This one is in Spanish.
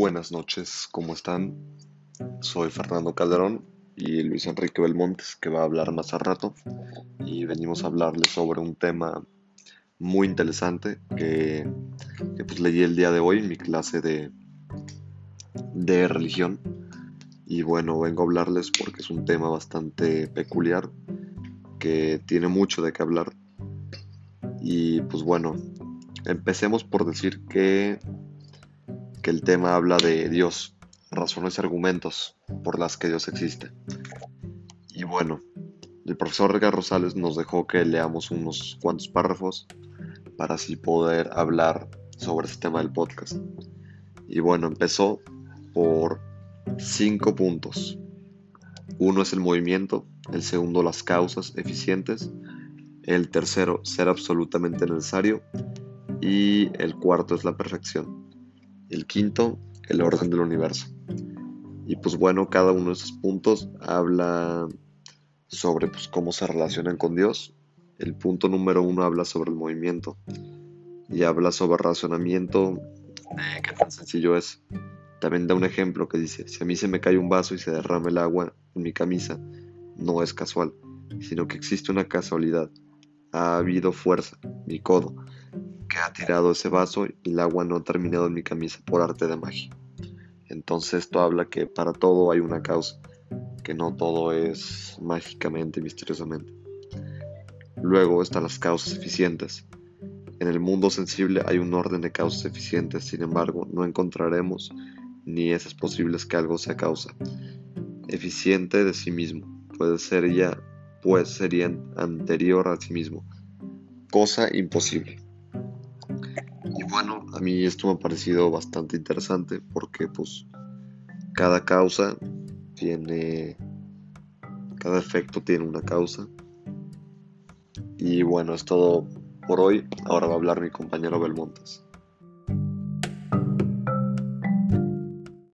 Buenas noches, ¿cómo están? Soy Fernando Calderón y Luis Enrique Belmontes, que va a hablar más a rato. Y venimos a hablarles sobre un tema muy interesante que, pues leí el día de hoy en mi clase de, de religión. Y bueno, vengo a hablarles porque es un tema bastante peculiar, que tiene mucho de qué hablar. Y pues bueno, empecemos por decir que que el tema habla de Dios, razones y argumentos por las que Dios existe. Y bueno, el profesor Edgar Rosales nos dejó que leamos unos cuantos párrafos para así poder hablar sobre este tema del podcast. Y bueno, empezó por cinco puntos. Uno es el movimiento, el segundo las causas eficientes, el tercero ser absolutamente necesario y el cuarto es la perfección. El quinto, el orden del universo. Y pues bueno, cada uno de esos puntos habla sobre pues, cómo se relacionan con Dios. El punto número uno habla sobre el movimiento y habla sobre razonamiento de qué tan sencillo es. También da un ejemplo que dice, si a mí se me cae un vaso y se derrama el agua en mi camisa, no es casual, sino que existe una casualidad. Ha habido fuerza, mi codo, que ha tirado ese vaso y el agua no ha terminado en mi camisa por arte de magia. Entonces esto habla que para todo hay una causa, que no todo es mágicamente misteriosamente. Luego están las causas eficientes. En el mundo sensible hay un orden de causas eficientes, sin embargo, no encontraremos ni es posible que algo sea causa. Eficiente de sí mismo, puede ser ya, pues sería anterior a sí mismo. Cosa imposible bueno, a mí esto me ha parecido bastante interesante porque pues cada causa tiene, cada efecto tiene una causa. Y bueno, es todo por hoy. Ahora va a hablar mi compañero Belmontes.